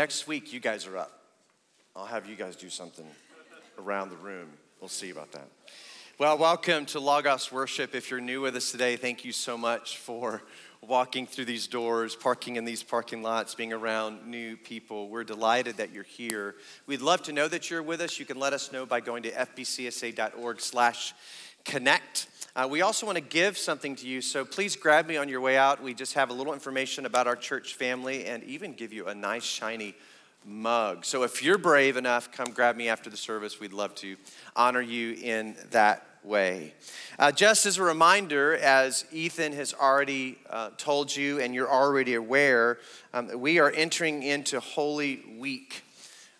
Next week, you guys are up. I'll have you guys do something around the room. We'll see about that. Well, welcome to Logos Worship. If you're new with us today, thank you so much for walking through these doors, parking in these parking lots, being around new people. We're delighted that you're here. We'd love to know that you're with us. You can let us know by going to fbcsa.org slash connect. Uh, we also want to give something to you, so please grab me on your way out. We just have a little information about our church family and even give you a nice, shiny mug. So if you're brave enough, come grab me after the service. We'd love to honor you in that way. Uh, just as a reminder, as Ethan has already uh, told you and you're already aware, um, we are entering into Holy Week.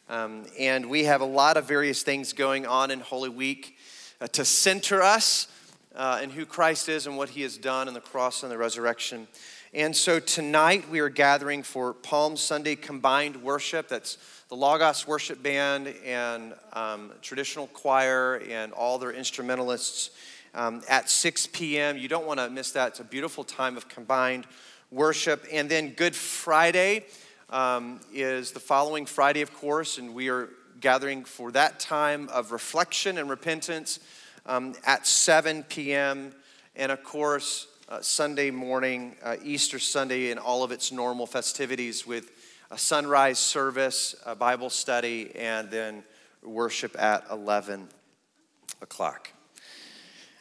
Um, and we have a lot of various things going on in Holy Week uh, to center us uh, in who Christ is and what he has done in the cross and the resurrection. And so tonight we are gathering for Palm Sunday combined worship. That's the Logos Worship Band and um, traditional choir and all their instrumentalists um, at 6 p.m. You don't want to miss that. It's a beautiful time of combined worship. And then Good Friday um, is the following Friday, of course, and we are gathering for that time of reflection and repentance um, at 7 p.m. And of course, uh, Sunday morning, uh, Easter Sunday, and all of its normal festivities with a sunrise service, a Bible study, and then worship at 11 o'clock.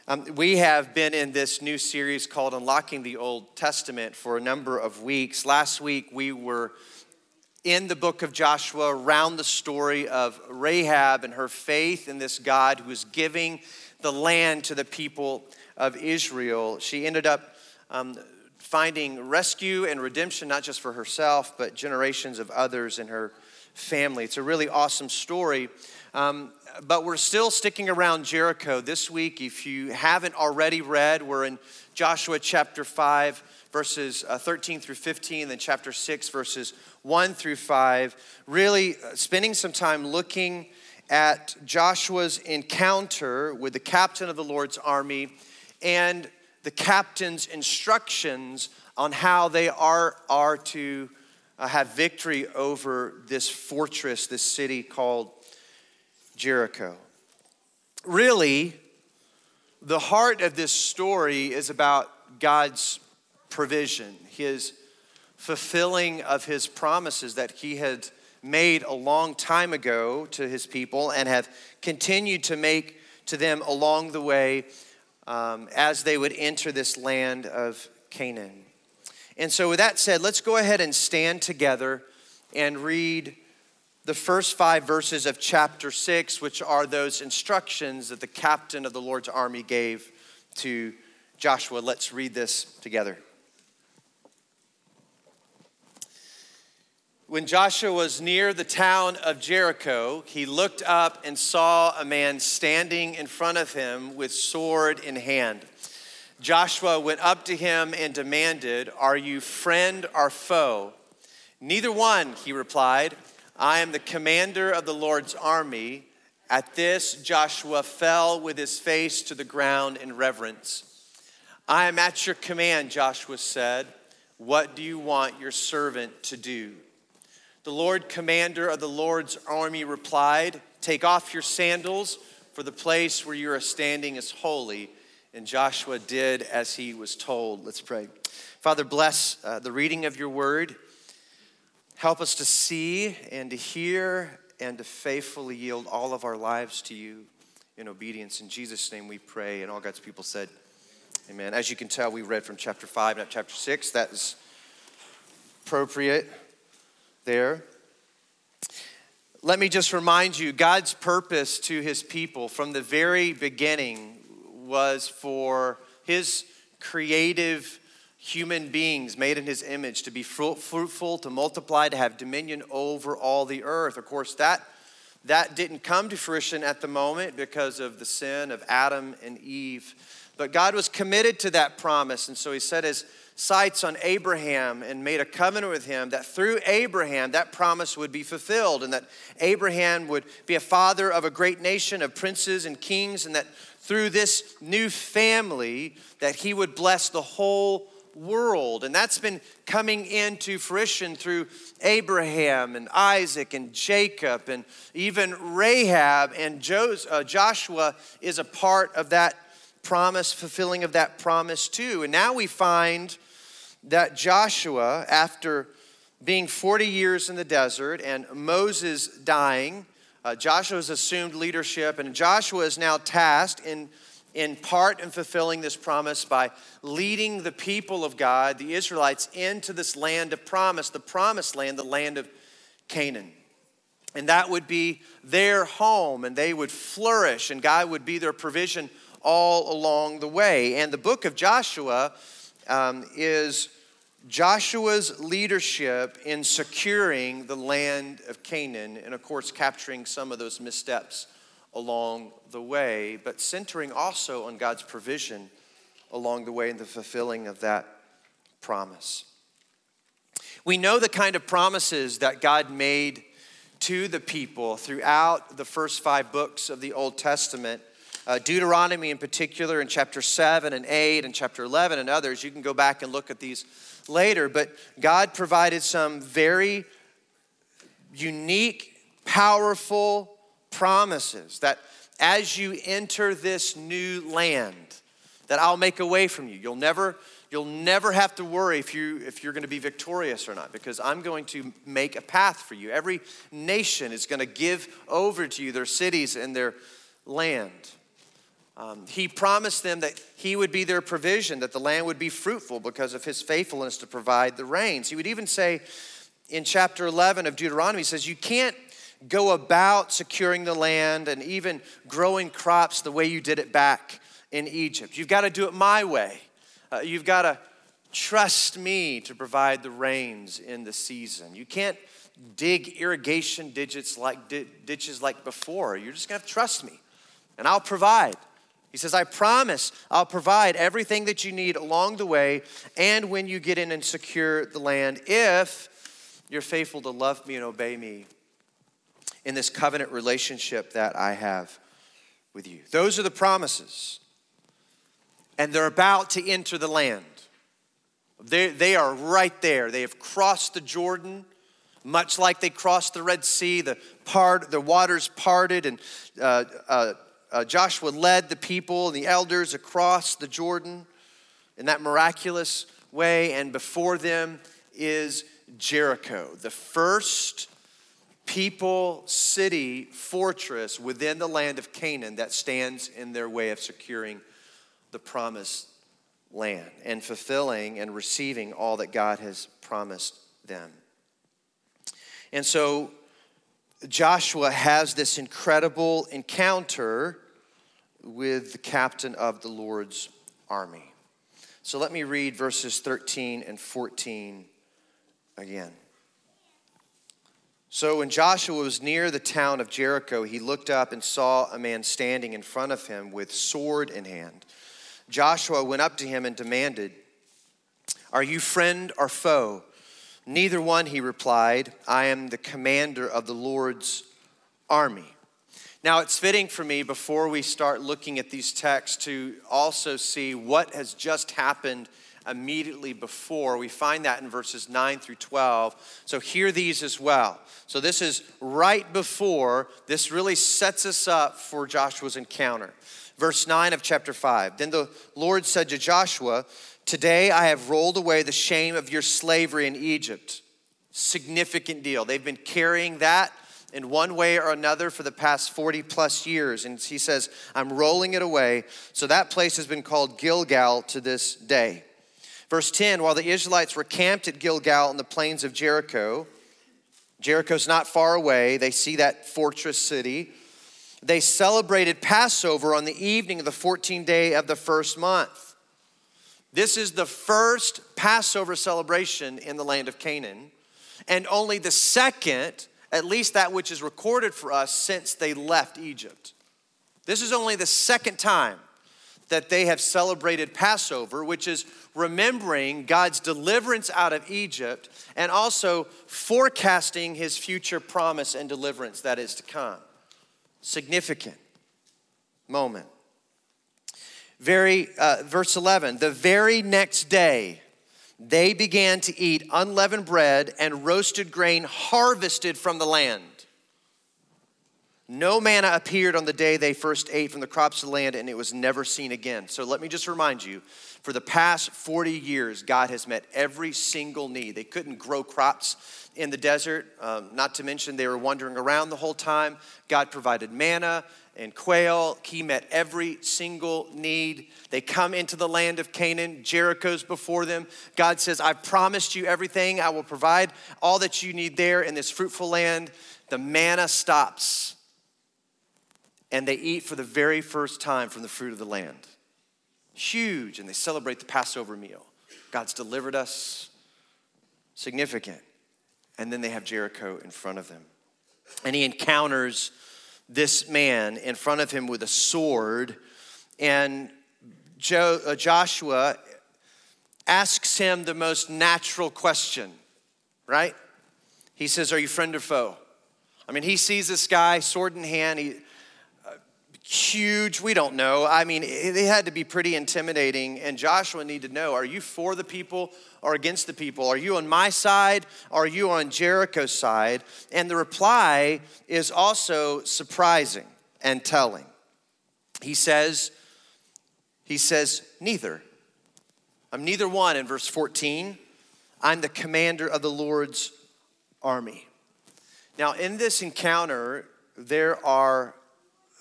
Um, we have been in this new series called Unlocking the Old Testament for a number of weeks. Last week, we were in the book of Joshua around the story of Rahab and her faith in this God who is giving the land to the people of Israel. She ended up um, finding rescue and redemption, not just for herself, but generations of others in her family. It's a really awesome story. Um, but we're still sticking around Jericho this week. If you haven't already read, we're in Joshua chapter 5, verses uh, 13 through 15, then chapter 6, verses 1 through 5. Really uh, spending some time looking at Joshua's encounter with the captain of the Lord's army and the captain's instructions on how they are, are to uh, have victory over this fortress, this city called Jericho. Really, the heart of this story is about God's provision, His fulfilling of His promises that He had made a long time ago to his people and have continued to make to them along the way um, as they would enter this land of Canaan. And so, with that said, let's go ahead and stand together and read the first five verses of chapter six, which are those instructions that the captain of the Lord's army gave to Joshua. Let's read this together. When Joshua was near the town of Jericho, he looked up and saw a man standing in front of him with sword in hand. Joshua went up to him and demanded, Are you friend or foe? Neither one, he replied. I am the commander of the Lord's army. At this, Joshua fell with his face to the ground in reverence. I am at your command, Joshua said. What do you want your servant to do? The Lord commander of the Lord's army replied, Take off your sandals, for the place where you are standing is holy. And Joshua did as he was told. Let's pray. Father, bless uh, the reading of your word. Help us to see and to hear and to faithfully yield all of our lives to you in obedience. In Jesus' name we pray. And all God's people said, Amen. As you can tell, we read from chapter 5, not chapter 6. That is appropriate there. Let me just remind you God's purpose to his people from the very beginning was for his creative human beings made in his image to be fruitful, to multiply, to have dominion over all the earth. Of course, that, that didn't come to fruition at the moment because of the sin of Adam and Eve. But God was committed to that promise. And so he said his sights on Abraham and made a covenant with him that through Abraham that promise would be fulfilled and that Abraham would be a father of a great nation of princes and kings and that through this new family that he would bless the whole world. And that's been coming into fruition through Abraham and Isaac and Jacob and even Rahab and uh, Joshua is a part of that promise, fulfilling of that promise too. And now we find that Joshua, after being 40 years in the desert and Moses dying, uh, Joshua has assumed leadership, and Joshua is now tasked in in part in fulfilling this promise by leading the people of God, the Israelites, into this land of promise, the promised land, the land of Canaan. And that would be their home, and they would flourish, and God would be their provision all along the way. And the book of Joshua um, is Joshua's leadership in securing the land of Canaan, and of course, capturing some of those missteps along the way, but centering also on God's provision along the way in the fulfilling of that promise. We know the kind of promises that God made to the people throughout the first five books of the Old Testament. Uh, Deuteronomy, in particular, in chapter 7 and 8 and chapter 11 and others. You can go back and look at these later, but God provided some very unique, powerful, promises that as you enter this new land, that I'll make a way from you. You'll never, you'll never have to worry if, you, if you're going to be victorious or not, because I'm going to make a path for you. Every nation is going to give over to you their cities and their land. Um, he promised them that he would be their provision, that the land would be fruitful because of his faithfulness to provide the rains. He would even say in chapter 11 of Deuteronomy, he says, You can't go about securing the land and even growing crops the way you did it back in Egypt. You've got to do it my way. Uh, you've got to trust me to provide the rains in the season. You can't dig irrigation ditches like, ditches like before. You're just going to have to trust me, and I'll provide. He says, I promise I'll provide everything that you need along the way and when you get in and secure the land if you're faithful to love me and obey me in this covenant relationship that I have with you. Those are the promises. And they're about to enter the land. They, they are right there. They have crossed the Jordan, much like they crossed the Red Sea. The, part, the waters parted, and uh, uh, uh, Joshua led the people and the elders across the Jordan in that miraculous way. And before them is Jericho, the first people, city, fortress within the land of Canaan that stands in their way of securing the promised land and fulfilling and receiving all that God has promised them. And so Joshua has this incredible encounter with the captain of the Lord's army. So let me read verses 13 and 14 again. So when Joshua was near the town of Jericho, he looked up and saw a man standing in front of him with sword in hand. Joshua went up to him and demanded, Are you friend or foe? Neither one, he replied. I am the commander of the Lord's army. Now, it's fitting for me before we start looking at these texts to also see what has just happened immediately before. We find that in verses 9 through 12. So hear these as well. So this is right before, this really sets us up for Joshua's encounter. Verse 9 of chapter 5. Then the Lord said to Joshua, Today I have rolled away the shame of your slavery in Egypt. Significant deal. They've been carrying that in one way or another for the past 40 plus years. And he says, I'm rolling it away. So that place has been called Gilgal to this day. Verse 10 While the Israelites were camped at Gilgal in the plains of Jericho, Jericho's not far away, they see that fortress city. They celebrated Passover on the evening of the 14th day of the first month. This is the first Passover celebration in the land of Canaan, and only the second, at least that which is recorded for us, since they left Egypt. This is only the second time that they have celebrated Passover, which is remembering God's deliverance out of Egypt and also forecasting his future promise and deliverance that is to come. Significant moment. Very, uh, verse 11, the very next day, they began to eat unleavened bread and roasted grain harvested from the land. No manna appeared on the day they first ate from the crops of the land, and it was never seen again. So let me just remind you for the past 40 years, God has met every single need. They couldn't grow crops in the desert, um, not to mention they were wandering around the whole time. God provided manna and quail. He met every single need. They come into the land of Canaan. Jericho's before them. God says, I've promised you everything. I will provide all that you need there in this fruitful land. The manna stops, and they eat for the very first time from the fruit of the land. Huge, and they celebrate the Passover meal. God's delivered us. Significant. And then they have Jericho in front of them. And he encounters this man in front of him with a sword. And jo- uh, Joshua asks him the most natural question, right? He says, Are you friend or foe? I mean, he sees this guy, sword in hand. He, huge. We don't know. I mean, they had to be pretty intimidating. And Joshua needed to know are you for the people or against the people? Are you on my side? Are you on Jericho's side? And the reply is also surprising and telling. He says, he says, neither. I'm neither one in verse 14. I'm the commander of the Lord's army. Now, in this encounter, there are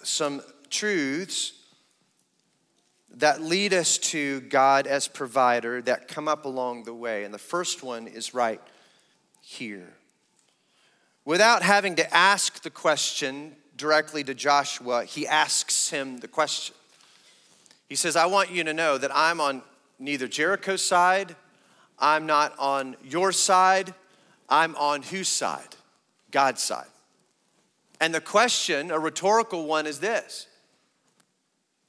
some truths that lead us to God as provider that come up along the way. And the first one is right here. Without having to ask the question directly to Joshua, he asks him the question. He says, I want you to know that I'm on neither Jericho's side, I'm not on your side, I'm on whose side? God's side. And the question, a rhetorical one, is this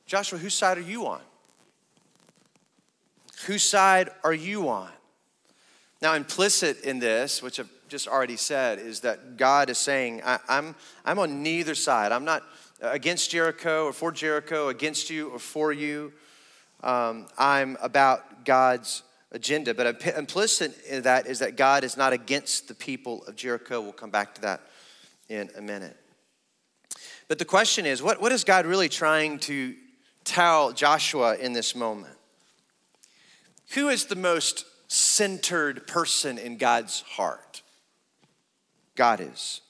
Joshua, whose side are you on? Whose side are you on? Now, implicit in this, which I've just already said, is that God is saying, I, am I'm, I'm on neither side. I'm not against Jericho or for Jericho, against you or for you. Um, I'm about God's agenda. But implicit in that is that God is not against the people of Jericho. We'll come back to that in a minute. But the question is what, what is God really trying to tell Joshua in this moment? Who is the most centered person in God's heart? God is.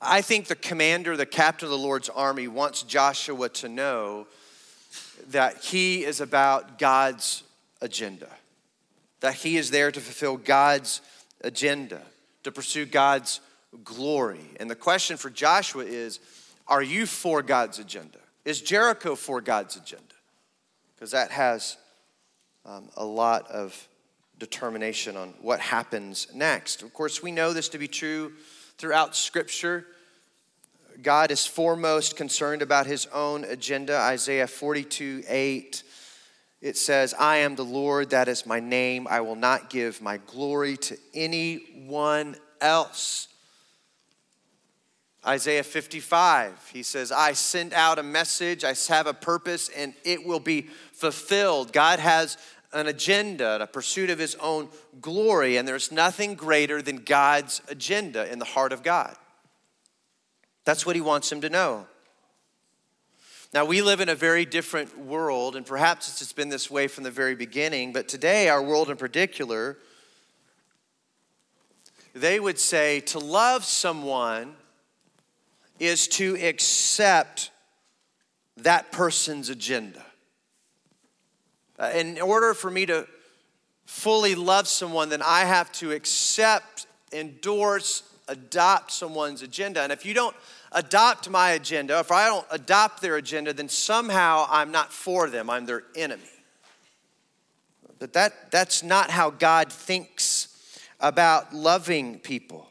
I think the commander, the captain of the Lord's army, wants Joshua to know that he is about God's agenda, that he is there to fulfill God's agenda, to pursue God's glory. And the question for Joshua is Are you for God's agenda? Is Jericho for God's agenda? Because that has um, a lot of determination on what happens next. Of course, we know this to be true throughout Scripture. God is foremost concerned about his own agenda. Isaiah 42 8, it says, I am the Lord, that is my name. I will not give my glory to anyone else. Isaiah 55, he says, I sent out a message, I have a purpose, and it will be fulfilled. God has an agenda, a pursuit of his own glory, and there's nothing greater than God's agenda in the heart of God. That's what he wants him to know. Now, we live in a very different world, and perhaps it's been this way from the very beginning, but today, our world in particular, they would say to love someone is to accept that person's agenda. Uh, in order for me to fully love someone, then I have to accept, endorse, adopt someone's agenda. And if you don't adopt my agenda, if I don't adopt their agenda, then somehow I'm not for them, I'm their enemy. But that, that's not how God thinks about loving people.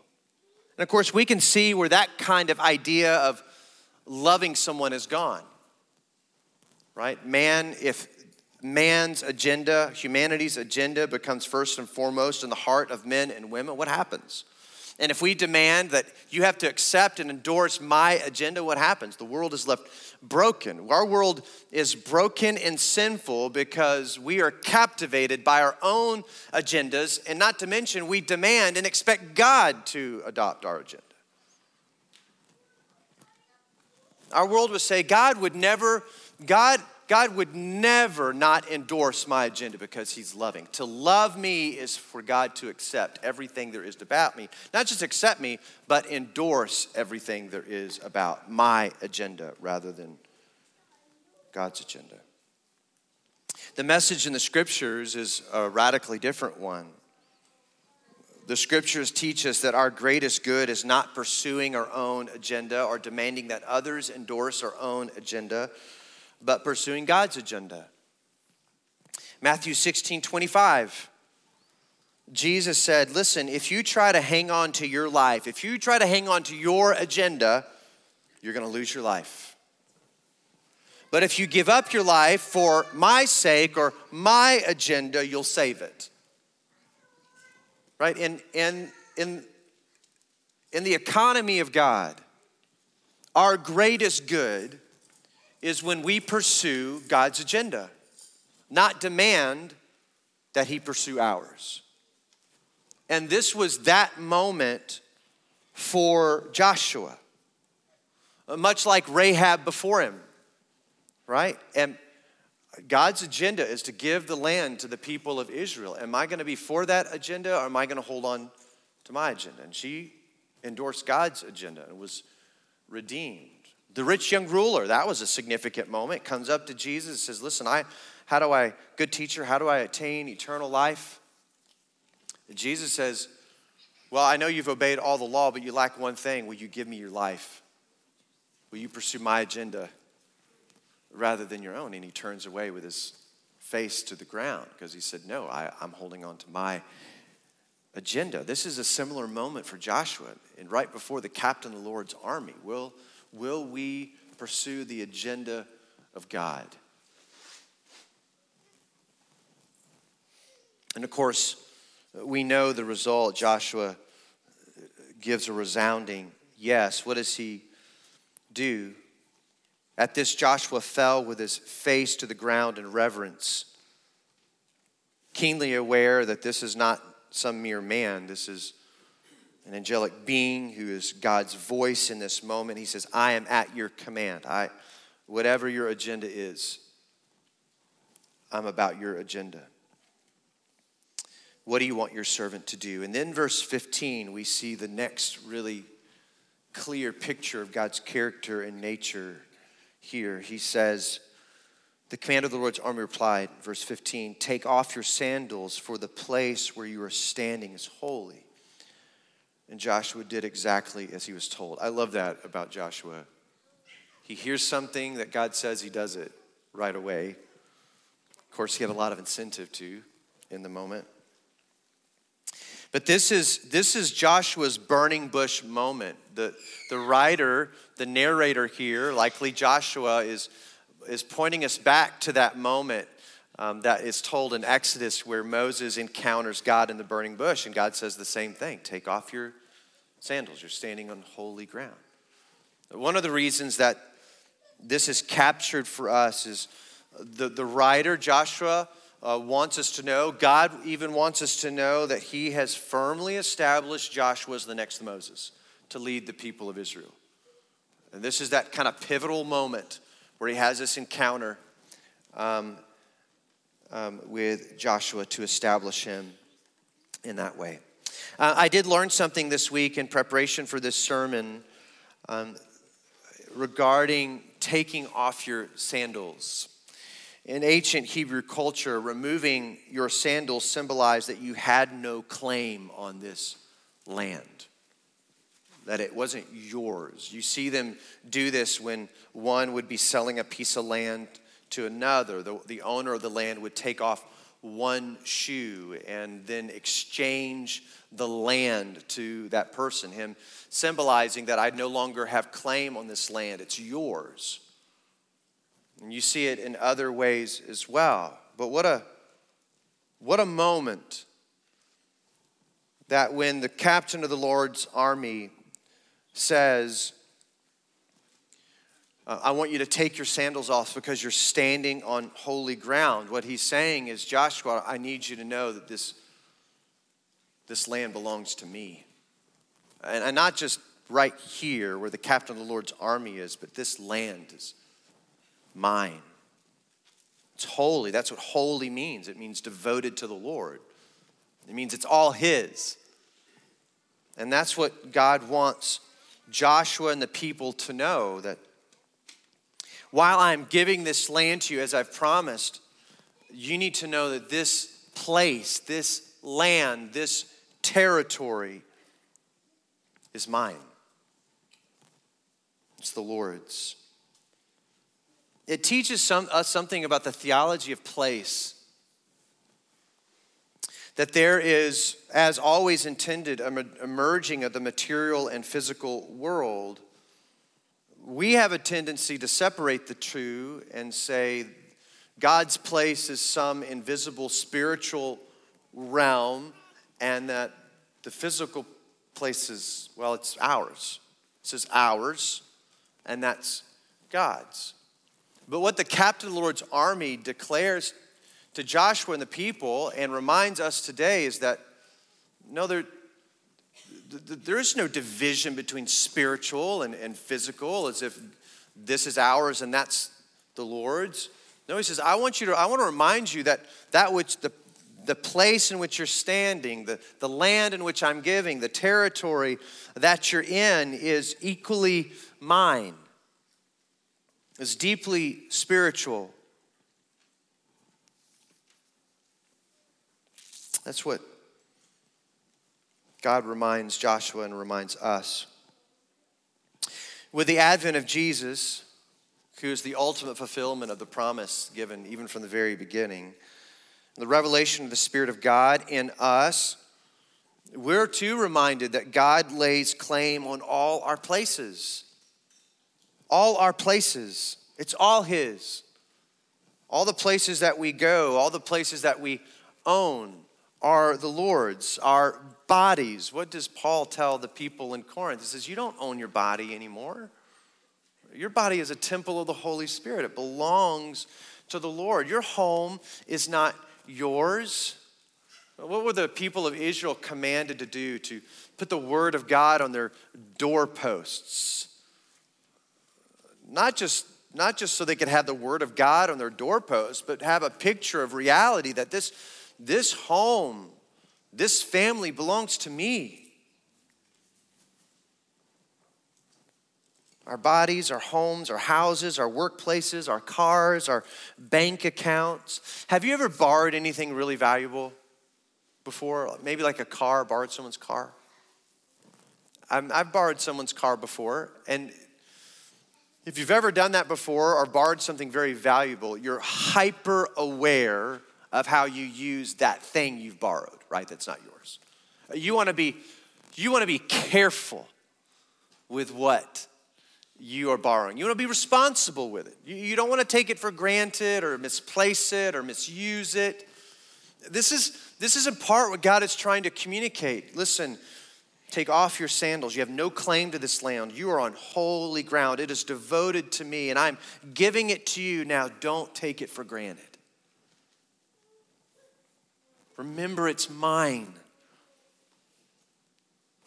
And of course, we can see where that kind of idea of loving someone is gone. Right? Man, if man's agenda, humanity's agenda becomes first and foremost in the heart of men and women, what happens? And if we demand that you have to accept and endorse my agenda, what happens? The world is left broken. Our world is broken and sinful because we are captivated by our own agendas, and not to mention, we demand and expect God to adopt our agenda. Our world would say God would never, God God would never not endorse my agenda because He's loving. To love me is for God to accept everything there is about me. Not just accept me, but endorse everything there is about my agenda rather than God's agenda. The message in the scriptures is a radically different one. The scriptures teach us that our greatest good is not pursuing our own agenda or demanding that others endorse our own agenda but pursuing God's agenda. Matthew 16 25. Jesus said, Listen, if you try to hang on to your life, if you try to hang on to your agenda, you're going to lose your life. But if you give up your life for my sake or my agenda, you'll save it. Right? In, in, in, in the economy of God, our greatest good is when we pursue God's agenda, not demand that He pursue ours. And this was that moment for Joshua, much like Rahab before him, right? And God's agenda is to give the land to the people of Israel. Am I going to be for that agenda or am I going to hold on to my agenda? And she endorsed God's agenda and was redeemed. The rich young ruler, that was a significant moment, comes up to Jesus and says, Listen, I, how do I, good teacher, how do I attain eternal life? And Jesus says, Well, I know you've obeyed all the law, but you lack one thing. Will you give me your life? Will you pursue my agenda rather than your own? And he turns away with his face to the ground because he said, No, I, I'm holding on to my agenda. This is a similar moment for Joshua. And right before the captain of the Lord's army, will Will we pursue the agenda of God? And of course, we know the result. Joshua gives a resounding yes. What does he do? At this, Joshua fell with his face to the ground in reverence, keenly aware that this is not some mere man, this is an angelic being who is God's voice in this moment. He says, I am at your command. I, whatever your agenda is, I'm about your agenda. What do you want your servant to do? And then, verse 15, we see the next really clear picture of God's character and nature here. He says, The commander of the Lord's army replied, verse 15, Take off your sandals, for the place where you are standing is holy. And Joshua did exactly as he was told. I love that about Joshua. He hears something that God says, he does it right away. Of course, he had a lot of incentive to in the moment. But this is, this is Joshua's burning bush moment. The, the writer, the narrator here, likely Joshua, is, is pointing us back to that moment um, that is told in Exodus where Moses encounters God in the burning bush, and God says the same thing take off your sandals, you're standing on holy ground. One of the reasons that this is captured for us is the, the writer, Joshua, uh, wants us to know, God even wants us to know that he has firmly established Joshua as the next Moses to lead the people of Israel. And this is that kind of pivotal moment where he has this encounter um, um, with Joshua to establish him in that way. Uh, I did learn something this week in preparation for this sermon um, regarding taking off your sandals. In ancient Hebrew culture, removing your sandals symbolized that you had no claim on this land, that it wasn't yours. You see them do this when one would be selling a piece of land to another. The, the owner of the land would take off one shoe and then exchange the land to that person, him symbolizing that I no longer have claim on this land, it's yours. And you see it in other ways as well. But what a what a moment that when the captain of the Lord's army says, uh, I want you to take your sandals off because you're standing on holy ground. What he's saying is, Joshua, I need you to know that this, this land belongs to me. And, and not just right here where the captain of the Lord's army is, but this land is mine. It's holy. That's what holy means. It means devoted to the Lord, it means it's all His. And that's what God wants Joshua and the people to know that while I'm giving this land to you as I've promised, you need to know that this place, this land, this territory is mine. It's the Lord's. It teaches some, us something about the theology of place. That there is, as always intended, a merging of the material and physical world we have a tendency to separate the two and say God's place is some invisible spiritual realm, and that the physical place is, well, it's ours. It says ours, and that's God's. But what the captain of the Lord's army declares to Joshua and the people and reminds us today is that no, there, there is no division between spiritual and, and physical as if this is ours and that's the Lord's. No, he says, I want you to, I want to remind you that that which the the place in which you're standing, the, the land in which I'm giving, the territory that you're in is equally mine. It's deeply spiritual. That's what God reminds Joshua and reminds us. With the advent of Jesus, who is the ultimate fulfillment of the promise given even from the very beginning, the revelation of the Spirit of God in us, we're too reminded that God lays claim on all our places. All our places. It's all His. All the places that we go, all the places that we own are the Lord's. Our bodies. What does Paul tell the people in Corinth? He says, You don't own your body anymore. Your body is a temple of the Holy Spirit, it belongs to the Lord. Your home is not yours. What were the people of Israel commanded to do? To put the word of God on their doorposts. Not just, not just so they could have the word of God on their doorposts, but have a picture of reality that this, this home this family belongs to me. Our bodies, our homes, our houses, our workplaces, our cars, our bank accounts. Have you ever borrowed anything really valuable before? Maybe like a car, borrowed someone's car? I've borrowed someone's car before, and if you've ever done that before or borrowed something very valuable, you're hyper aware of how you use that thing you've borrowed, right? That's not yours. You want to be you want to be careful with what you are borrowing. You want to be responsible with it. You, you don't want to take it for granted or misplace it or misuse it. This is this is in part what God is trying to communicate. Listen, Take off your sandals. You have no claim to this land. You are on holy ground. It is devoted to me, and I'm giving it to you. Now, don't take it for granted. Remember, it's mine.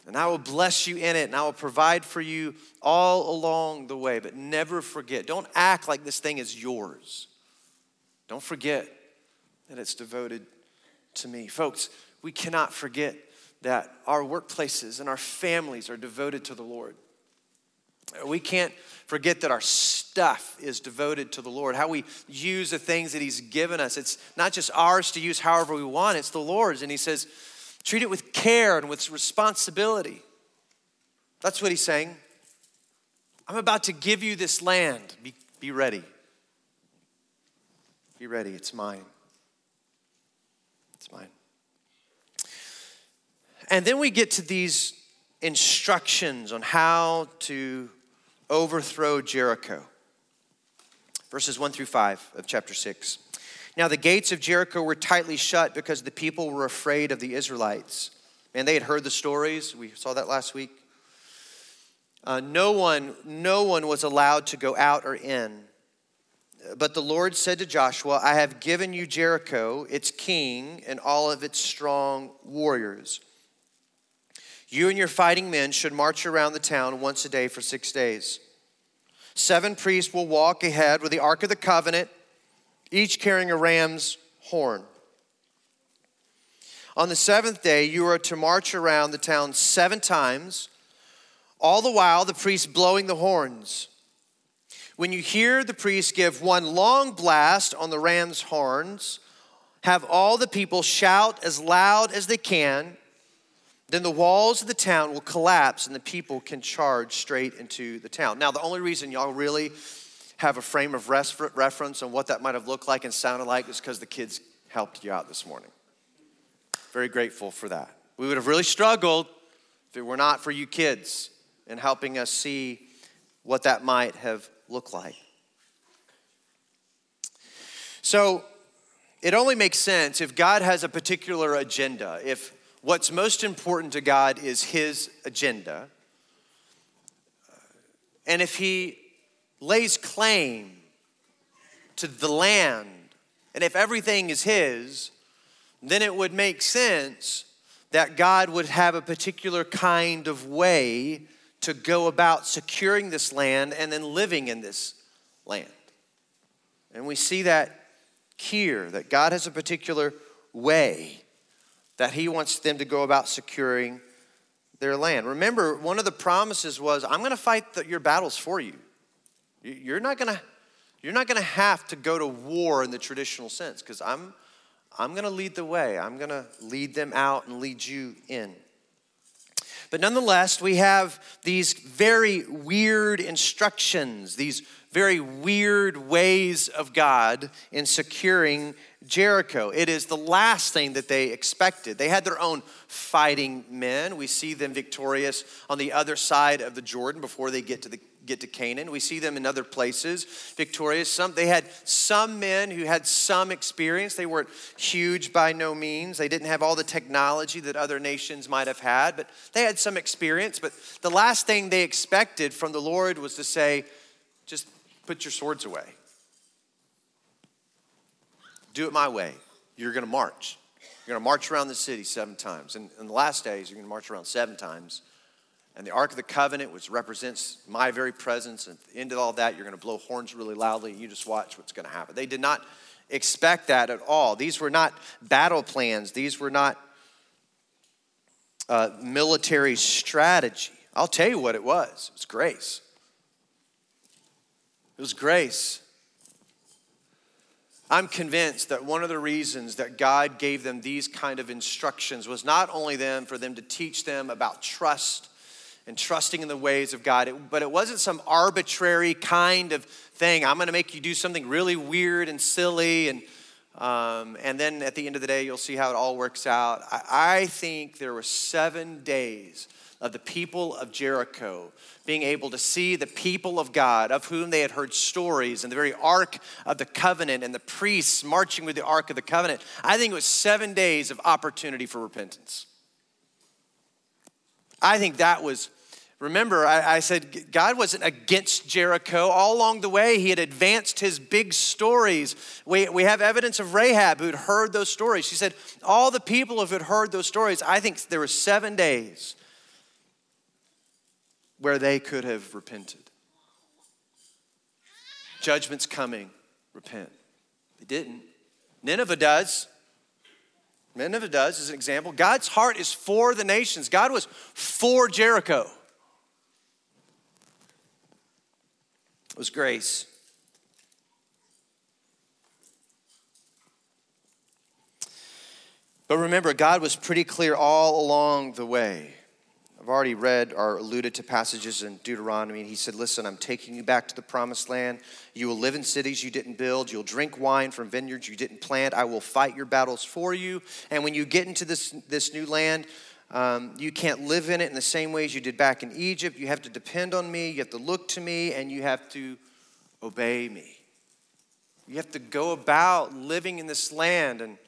And I will bless you in it, and I will provide for you all along the way. But never forget, don't act like this thing is yours. Don't forget that it's devoted to me. Folks, we cannot forget that our workplaces and our families are devoted to the Lord. We can't forget that our stuff is devoted to the Lord. How we use the things that He's given us. It's not just ours to use however we want, it's the Lord's. And He says, treat it with care and with responsibility. That's what He's saying. I'm about to give you this land. Be, be ready. Be ready. It's mine. It's mine. And then we get to these instructions on how to overthrow Jericho. Verses 1 through 5 of chapter 6. Now the gates of Jericho were tightly shut because the people were afraid of the Israelites. and they had heard the stories. We saw that last week. Uh, no one, no one was allowed to go out or in. But the Lord said to Joshua, I have given you Jericho, its king, and all of its strong warriors. You and your fighting men should march around the town once a day for six days. Seven priests will walk ahead with the Ark of the Covenant, each carrying a ram's horn. On the seventh day, you are to march around the town seven times, all the while the priests blowing the horns. When you hear the priest give one long blast on the ram's horns, have all the people shout as loud as they can. Then the walls of the town will collapse and the people can charge straight into the town. Now, the only reason y'all really have a frame of reference on what that might have looked like and sounded like is because the kids helped you out this morning. Very grateful for that. We would have really struggled if it were not for you kids and helping us see what that might have looked like? So it only makes sense if God has a particular agenda, if what's most important to God is His agenda, and if He lays claim to the land, and if everything is His, then it would make sense that God would have a particular kind of way to go about securing this land and then living in this land. And we see that here, that God has a particular way that He wants them to go about securing their land. Remember, one of the promises was, I'm going to fight the, your battles for you. You're not going to. You're not going to have to go to war in the traditional sense because I'm, I'm going to lead the way. I'm going to lead them out and lead you in. But nonetheless, we have these very weird instructions, these very weird ways of God in securing Jericho. It is the last thing that they expected. They had their own fighting men. We see them victorious on the other side of the Jordan before they get to the get to Canaan. We see them in other places, victorious. Some they had some men who had some experience. They weren't huge by no means. They didn't have all the technology that other nations might have had, but they had some experience. But the last thing they expected from the Lord was to say, just put your swords away. Do it my way. You're going to march. You're going to march around the city seven times. And in the last days, you're going to march around seven times and the Ark of the Covenant, which represents my very presence. And at the end of all that, you're going to blow horns really loudly. You just watch what's going to happen. They did not expect that at all. These were not battle plans, these were not uh, military strategy. I'll tell you what it was it was grace. It was grace. I'm convinced that one of the reasons that God gave them these kind of instructions was not only them for them to teach them about trust and trusting in the ways of God. But it wasn't some arbitrary kind of thing. I'm going to make you do something really weird and silly. And, um, and then at the end of the day, you'll see how it all works out. I, I think there were seven days of the people of Jericho being able to see the people of God, of whom they had heard stories, and the very Ark of the Covenant, and the priests marching with the Ark of the Covenant. I think it was seven days of opportunity for repentance. I think that was Remember, I, I, said God wasn't against Jericho. All along the way, he had advanced his big stories. We, we have evidence of Rahab who'd heard those stories. She said, All the people who had heard those stories, I think there were seven days where they could have repented. Judgment's coming, repent. They didn't. Nineveh does. Nineveh does, as an example. God's heart is for the nations, God was for Jericho. It was grace. But remember, God was pretty clear all along the way. I've already read or alluded to passages in Deuteronomy. He said, Listen, I'm taking you back to the promised land. You will live in cities you didn't build. You'll drink wine from vineyards you didn't plant. I will fight your battles for you. And when you get into this, this new land, um, you can't live in it in the same ways you did back in Egypt. You have to depend on me, you have to look to me, and you have to obey me. You have to go about living in this land and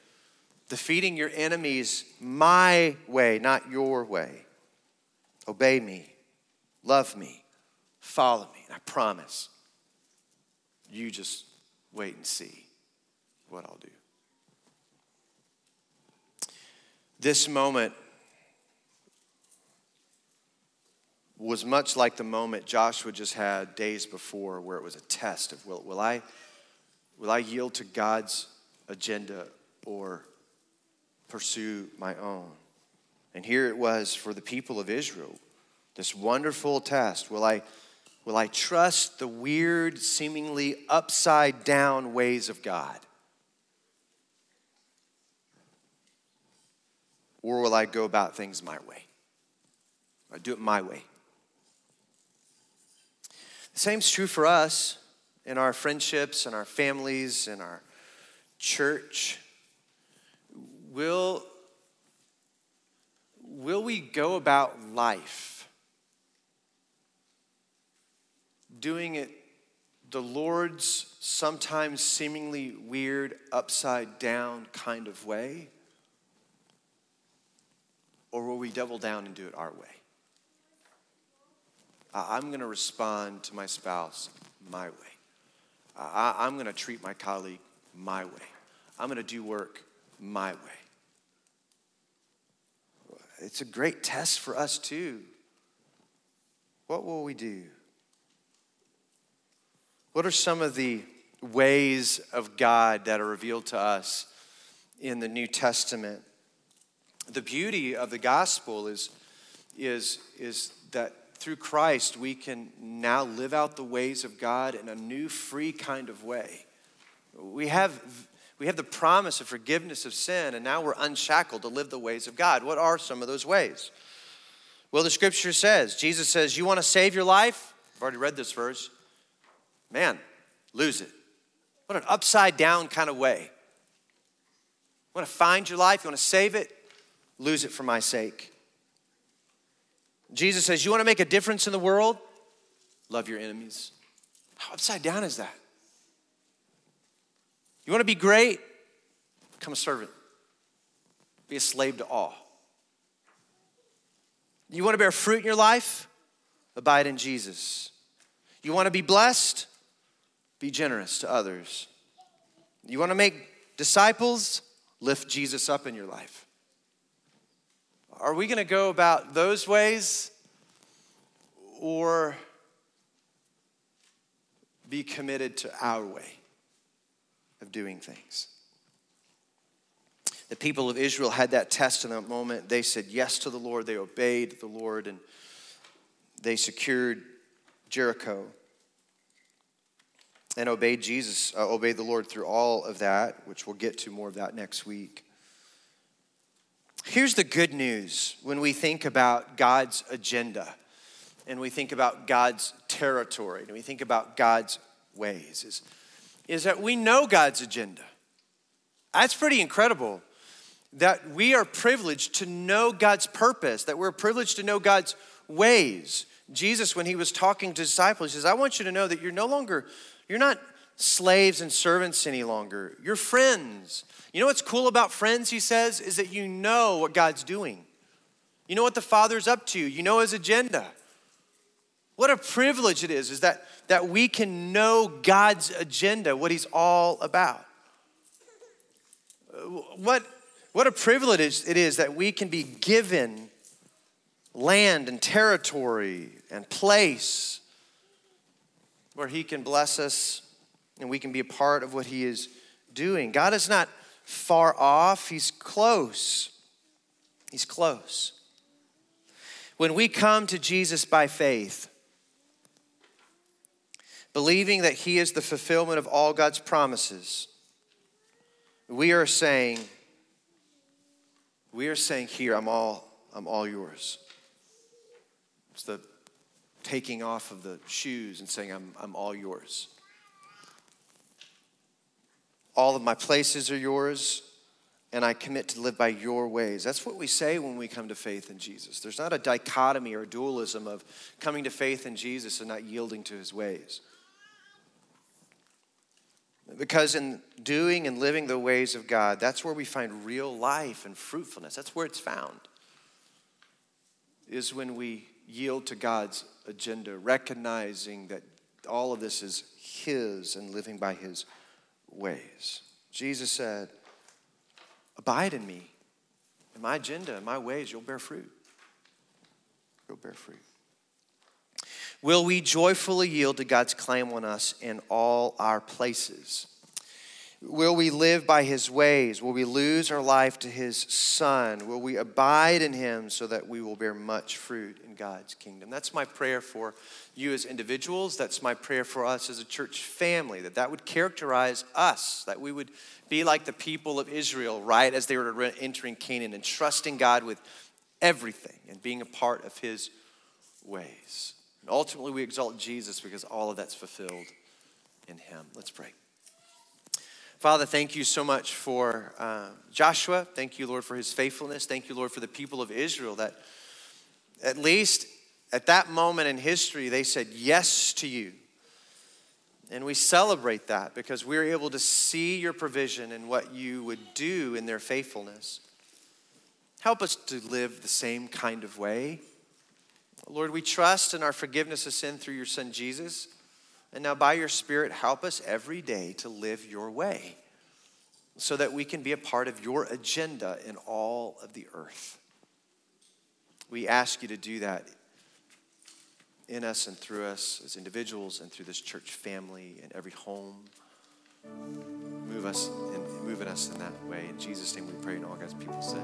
defeating your enemies my way, not your way. Obey me, love me, follow me. And I promise you just wait and see what I'll do. This moment was much like the moment Joshua just had days before, where it was a test of will, will, I, will I yield to God's agenda or pursue my own? And here it was for the people of Israel this wonderful test. Will I Will I trust the weird, seemingly upside down ways of God? Or will I go about things my way? I do it my way. The same's true for us in our friendships and our families and our church. Will, will we go about life doing it the Lord's sometimes seemingly weird, upside down kind of way? Or will we double down and do it our way? I'm going to respond to my spouse my way. I'm going to treat my colleague my way. I'm going to do work my way. It's a great test for us, too. What will we do? What are some of the ways of God that are revealed to us in the New Testament? The beauty of the gospel is, is, is that through Christ we can now live out the ways of God in a new, free kind of way. We have, we have the promise of forgiveness of sin, and now we're unshackled to live the ways of God. What are some of those ways? Well, the scripture says, Jesus says, You want to save your life? I've already read this verse man, lose it. What an upside down kind of way. You want to find your life, you want to save it, lose it for my sake. Jesus says, You want to make a difference in the world? Love your enemies. How upside down is that? You want to be great? Become a servant. Be a slave to all. You want to bear fruit in your life? Abide in Jesus. You want to be blessed? Be generous to others. You want to make disciples? Lift Jesus up in your life. Are we going to go about those ways or be committed to our way of doing things? The people of Israel had that test in that moment. They said yes to the Lord, they obeyed the Lord, and they secured Jericho and obeyed Jesus, uh, obeyed the Lord through all of that, which we'll get to more of that next week. Here's the good news when we think about God's agenda and we think about God's territory and we think about God's ways is, is that we know God's agenda. That's pretty incredible that we are privileged to know God's purpose, that we're privileged to know God's ways. Jesus, when he was talking to disciples, he says, I want you to know that you're no longer you're not slaves and servants any longer. You're friends. You know what's cool about friends, he says, is that you know what God's doing. You know what the Father's up to. You know his agenda. What a privilege it is, is that, that we can know God's agenda, what he's all about. What, what a privilege it is that we can be given land and territory and place where He can bless us and we can be a part of what He is doing. God is not far off, He's close. He's close. When we come to Jesus by faith, believing that He is the fulfillment of all God's promises, we are saying, we are saying here, I'm all, I'm all yours. It's the taking off of the shoes and saying, I'm, I'm all yours. All of my places are yours, and I commit to live by your ways. That's what we say when we come to faith in Jesus. There's not a dichotomy or dualism of coming to faith in Jesus and not yielding to his ways. Because in doing and living the ways of God, that's where we find real life and fruitfulness. That's where it's found. Is when we yield to God's agenda, recognizing that all of this is His and living by His ways. Jesus said, Abide in me, in my agenda, in my ways, you'll bear fruit. You'll bear fruit. Will we joyfully yield to God's claim on us in all our places? Will we live by his ways? Will we lose our life to his son? Will we abide in him so that we will bear much fruit in God's kingdom? That's my prayer for you as individuals. That's my prayer for us as a church family, that that would characterize us, that we would be like the people of Israel, right, as they were entering Canaan and trusting God with everything and being a part of his ways. And ultimately, we exalt Jesus because all of that's fulfilled in him. Let's pray. Father, thank you so much for uh, Joshua. Thank you, Lord, for his faithfulness. Thank you, Lord, for the people of Israel that at least at that moment in history, they said yes to you. And we celebrate that because we're able to see your provision and what you would do in their faithfulness. Help us to live the same kind of way. Lord, we trust in our forgiveness of sin through your Son Jesus. And now, by your Spirit, help us every day to live your way so that we can be a part of your agenda in all of the earth. We ask you to do that in us and through us as individuals and through this church family and every home. Move us and move in us in that way. In Jesus' name we pray, and all God's people said.